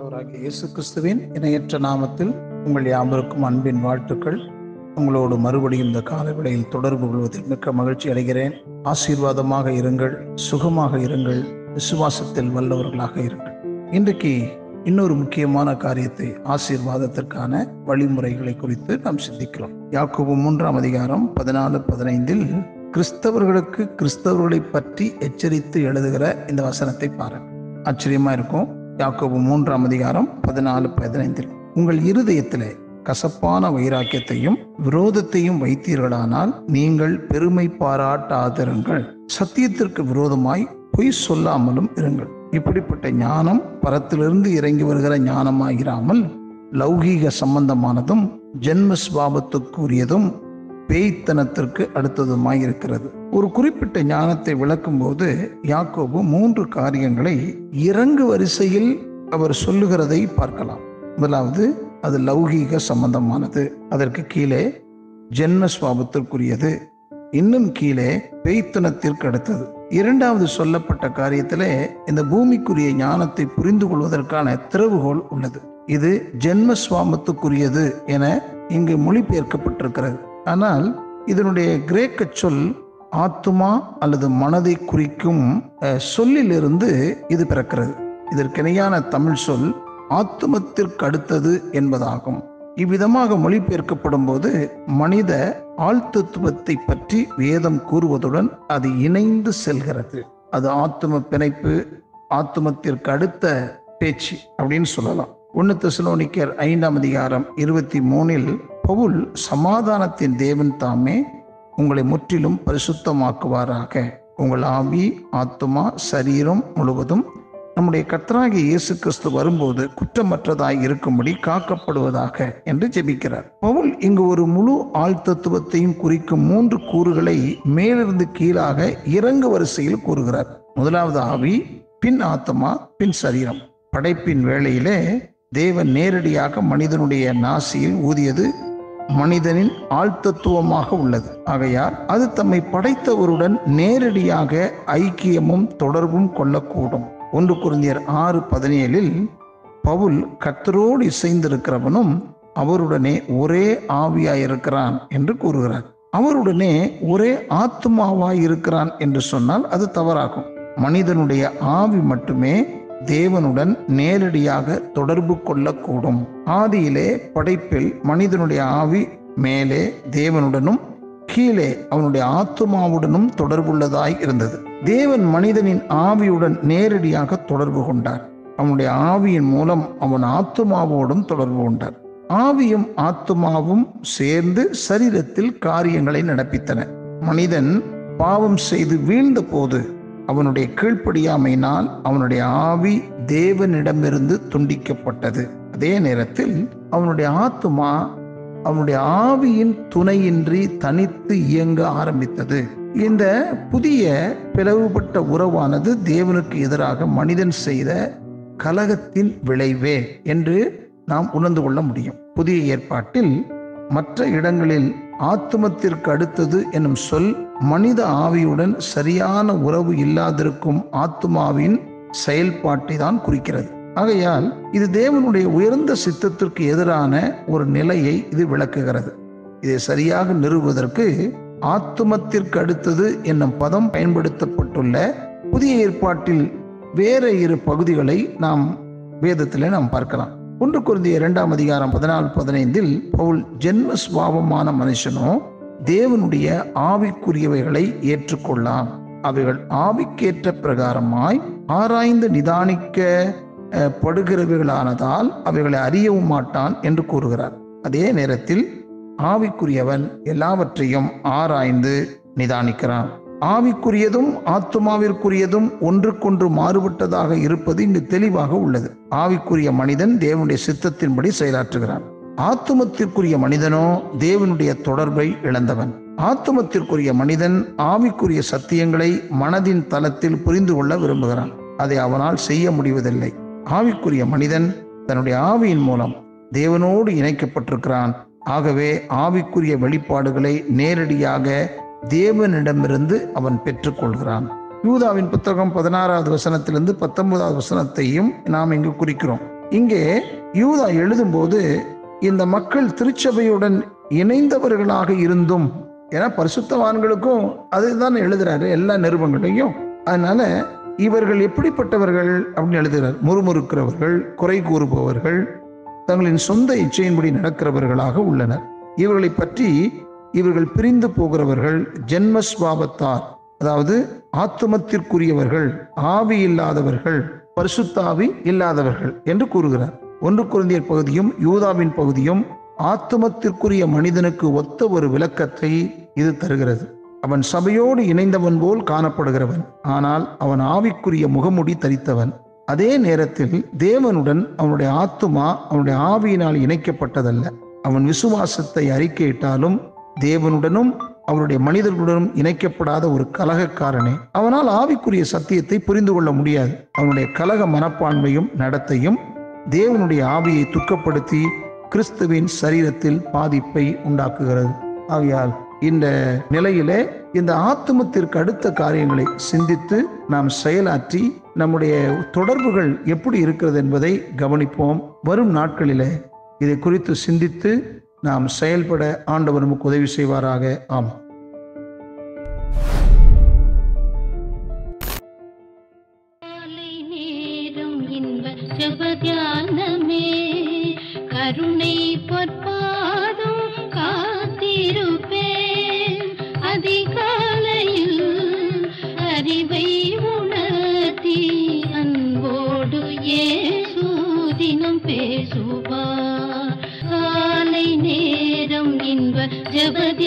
ஆண்டவராகிய இயேசு கிறிஸ்துவின் இணையற்ற நாமத்தில் உங்கள் யாவருக்கும் அன்பின் வாழ்த்துக்கள் உங்களோடு மறுபடியும் இந்த கால வேளையில் தொடர்பு கொள்வதில் மிக்க மகிழ்ச்சி அடைகிறேன் ஆசீர்வாதமாக இருங்கள் சுகமாக இருங்கள் விசுவாசத்தில் வல்லவர்களாக இருங்கள் இன்றைக்கு இன்னொரு முக்கியமான காரியத்தை ஆசீர்வாதத்திற்கான வழிமுறைகளை குறித்து நாம் சிந்திக்கிறோம் யாக்கோபு மூன்றாம் அதிகாரம் பதினாலு பதினைந்தில் கிறிஸ்தவர்களுக்கு கிறிஸ்தவர்களை பற்றி எச்சரித்து எழுதுகிற இந்த வசனத்தை பாருங்கள் ஆச்சரியமா இருக்கும் யாக்கோபு மூன்றாம் அதிகாரம் பதினாலு பதினைந்தில் உங்கள் இருதயத்தில் கசப்பான வைராக்கியத்தையும் விரோதத்தையும் வைத்தீர்களானால் நீங்கள் பெருமை பாராட்டாதிருங்கள் சத்தியத்திற்கு விரோதமாய் பொய் சொல்லாமலும் இருங்கள் இப்படிப்பட்ட ஞானம் பரத்திலிருந்து இறங்கி வருகிற ஞானமாகிராமல் லௌகீக சம்பந்தமானதும் ஜென்மஸ்வாபத்துக்குரியதும் பேய்த்தனத்திற்கு அடுத்ததுமாய் இருக்கிறது ஒரு குறிப்பிட்ட ஞானத்தை விளக்கும் போது யாக்கோபு மூன்று காரியங்களை இறங்கு வரிசையில் அவர் சொல்லுகிறதை பார்க்கலாம் முதலாவது அது லௌகீக சம்பந்தமானது அதற்கு கீழே ஜென்ம சுவாபத்திற்குரியது இன்னும் கீழே பெய்த்தனத்திற்கு அடுத்தது இரண்டாவது சொல்லப்பட்ட காரியத்திலே இந்த பூமிக்குரிய ஞானத்தை புரிந்து கொள்வதற்கான திறவுகோல் உள்ளது இது ஜென்ம சுவாமத்துக்குரியது என இங்கு மொழிபெயர்க்கப்பட்டிருக்கிறது ஆனால் இதனுடைய கிரேக்க சொல் ஆத்துமா அல்லது மனதை குறிக்கும் சொல்லிலிருந்து இது பிறக்கிறது இதற்கிணையான தமிழ் சொல் ஆத்துமத்திற்கு அடுத்தது என்பதாகும் இவ்விதமாக மொழிபெயர்க்கப்படும் போது மனித ஆழ்த்தத்துவத்தை பற்றி வேதம் கூறுவதுடன் அது இணைந்து செல்கிறது அது ஆத்தும பிணைப்பு ஆத்துமத்திற்கு அடுத்த பேச்சு அப்படின்னு சொல்லலாம் ஒன்னு தெசலோனிக்கர் ஐந்தாம் அதிகாரம் இருபத்தி மூணில் பவுல் சமாதானத்தின் தேவன் தாமே உங்களை முற்றிலும் பரிசுத்தமாக்குவாராக உங்கள் ஆவி ஆத்துமா சரீரம் முழுவதும் நம்முடைய கத்தராகிய இயேசு கிறிஸ்து வரும்போது குற்றமற்றதாய் இருக்கும்படி காக்கப்படுவதாக என்று ஜெபிக்கிறார் பவுல் இங்கு ஒரு முழு ஆழ்த்தத்துவத்தையும் குறிக்கும் மூன்று கூறுகளை மேலிருந்து கீழாக இறங்கு வரிசையில் கூறுகிறார் முதலாவது ஆவி பின் ஆத்மா பின் சரீரம் படைப்பின் வேளையிலே தேவன் நேரடியாக மனிதனுடைய நாசியில் ஊதியது மனிதனின் ஆழ்த்தத்துவமாக உள்ளது ஆகையால் அது தம்மை படைத்தவருடன் நேரடியாக ஐக்கியமும் தொடர்பும் கொள்ளக்கூடும் ஒன்று குருந்தியர் ஆறு பதினேழில் பவுல் கத்தரோடு இசைந்திருக்கிறவனும் அவருடனே ஒரே ஆவியாயிருக்கிறான் என்று கூறுகிறார் அவருடனே ஒரே ஆத்மாவாயிருக்கிறான் இருக்கிறான் என்று சொன்னால் அது தவறாகும் மனிதனுடைய ஆவி மட்டுமே தேவனுடன் நேரடியாக தொடர்பு கொள்ளக்கூடும் ஆதியிலே படைப்பில் மனிதனுடைய ஆவி மேலே தேவனுடனும் கீழே அவனுடைய ஆத்மாவுடனும் தொடர்புள்ளதாய் இருந்தது தேவன் மனிதனின் ஆவியுடன் நேரடியாக தொடர்பு கொண்டார் அவனுடைய ஆவியின் மூலம் அவன் ஆத்மாவோடும் தொடர்பு கொண்டார் ஆவியும் ஆத்மாவும் சேர்ந்து சரீரத்தில் காரியங்களை நடப்பித்தன மனிதன் பாவம் செய்து வீழ்ந்த போது அவனுடைய கீழ்ப்படியாமையினால் அவனுடைய ஆவி தேவனிடமிருந்து துண்டிக்கப்பட்டது அதே நேரத்தில் அவனுடைய ஆத்துமா அவனுடைய ஆவியின் துணையின்றி தனித்து இயங்க ஆரம்பித்தது இந்த புதிய பிளவுபட்ட உறவானது தேவனுக்கு எதிராக மனிதன் செய்த கலகத்தின் விளைவே என்று நாம் உணர்ந்து கொள்ள முடியும் புதிய ஏற்பாட்டில் மற்ற இடங்களில் ஆத்துமத்திற்கு அடுத்தது என்னும் சொல் மனித ஆவியுடன் சரியான உறவு இல்லாதிருக்கும் ஆத்மாவின் செயல்பாட்டை தான் குறிக்கிறது ஆகையால் இது தேவனுடைய உயர்ந்த சித்தத்திற்கு எதிரான ஒரு நிலையை இது விளக்குகிறது இதை சரியாக நிறுவுவதற்கு ஆத்துமத்திற்கு அடுத்தது என்னும் பதம் பயன்படுத்தப்பட்டுள்ள புதிய ஏற்பாட்டில் வேற இரு பகுதிகளை நாம் வேதத்தில் நாம் பார்க்கலாம் ஒன்று குருந்திய இரண்டாம் அதிகாரம் பதினாலு பதினைந்தில் பவுல் சுவாபமான மனுஷனோ தேவனுடைய ஆவிக்குரியவைகளை ஏற்றுக்கொள்ளலாம் அவைகள் ஆவிக்கேற்ற பிரகாரமாய் ஆராய்ந்து நிதானிக்க படுகிறவைகளானதால் அவைகளை அறியவும் மாட்டான் என்று கூறுகிறார் அதே நேரத்தில் ஆவிக்குரியவன் எல்லாவற்றையும் ஆராய்ந்து நிதானிக்கிறான் ஆவிக்குரியதும் ஆத்மாவிற்குரியதும் ஒன்றுக்கொன்று மாறுபட்டதாக இருப்பது இங்கு தெளிவாக உள்ளது ஆவிக்குரிய மனிதன் தேவனுடைய சித்தத்தின்படி செயலாற்றுகிறான் ஆத்துமத்திற்குரிய மனிதனோ தேவனுடைய தொடர்பை இழந்தவன் ஆத்துமத்திற்குரிய மனிதன் ஆவிக்குரிய சத்தியங்களை மனதின் தளத்தில் புரிந்து கொள்ள விரும்புகிறான் அதை அவனால் செய்ய முடிவதில்லை ஆவிக்குரிய மனிதன் தன்னுடைய ஆவியின் மூலம் தேவனோடு இணைக்கப்பட்டிருக்கிறான் ஆகவே ஆவிக்குரிய வெளிப்பாடுகளை நேரடியாக தேவனிடமிருந்து அவன் பெற்றுக்கொள்கிறான் யூதாவின் புத்தகம் பதினாறாவது வசனத்திலிருந்து பத்தொன்பதாவது வசனத்தையும் நாம் இங்கு குறிக்கிறோம் இங்கே யூதா எழுதும்போது இந்த மக்கள் திருச்சபையுடன் இணைந்தவர்களாக இருந்தும் ஏன்னா பரிசுத்தவான்களுக்கும் அதுதான் எழுதுறாரு எல்லா நிறுவனங்களையும் அதனால இவர்கள் எப்படிப்பட்டவர்கள் அப்படின்னு எழுதுகிறார் முறுமுறுக்கிறவர்கள் குறை கூறுபவர்கள் தங்களின் சொந்த இச்சையின்படி நடக்கிறவர்களாக உள்ளனர் இவர்களை பற்றி இவர்கள் பிரிந்து போகிறவர்கள் ஜென்மஸ்வாபத்தார் அதாவது ஆத்துமத்திற்குரியவர்கள் ஆவி இல்லாதவர்கள் பரிசுத்தாவி இல்லாதவர்கள் என்று கூறுகிறார் ஒன்று குழந்தையர் பகுதியும் யூதாவின் பகுதியும் ஆத்துமத்திற்குரிய மனிதனுக்கு ஒத்த ஒரு விளக்கத்தை இது தருகிறது அவன் சபையோடு இணைந்தவன் போல் காணப்படுகிறவன் ஆனால் அவன் ஆவிக்குரிய முகமுடி தரித்தவன் அதே நேரத்தில் தேவனுடன் அவனுடைய ஆத்துமா அவனுடைய ஆவியினால் இணைக்கப்பட்டதல்ல அவன் விசுவாசத்தை அறிக்கையிட்டாலும் தேவனுடனும் அவருடைய மனிதர்களுடனும் இணைக்கப்படாத ஒரு கலகக்காரனே அவனால் ஆவிக்குரிய சத்தியத்தை புரிந்து கொள்ள முடியாது அவனுடைய கலக மனப்பான்மையும் நடத்தையும் தேவனுடைய ஆவியை துக்கப்படுத்தி கிறிஸ்துவின் சரீரத்தில் பாதிப்பை உண்டாக்குகிறது ஆகையால் இந்த நிலையிலே இந்த ஆத்துமத்திற்கு அடுத்த காரியங்களை சிந்தித்து நாம் செயலாற்றி நம்முடைய தொடர்புகள் எப்படி இருக்கிறது என்பதை கவனிப்போம் வரும் நாட்களிலே இதை குறித்து சிந்தித்து நாம் செயல்பட ஆண்டவர் நமக்கு உதவி செய்வாராக ஆமாம் கருணை பொற்பாதம் காத்திருப்பேன் அதிகாலையில் அறிவை உணர்த்தி அன்போடு ஏசூதினம் பேசுவா காலை நேரம் இன்ப ஜபதியானமே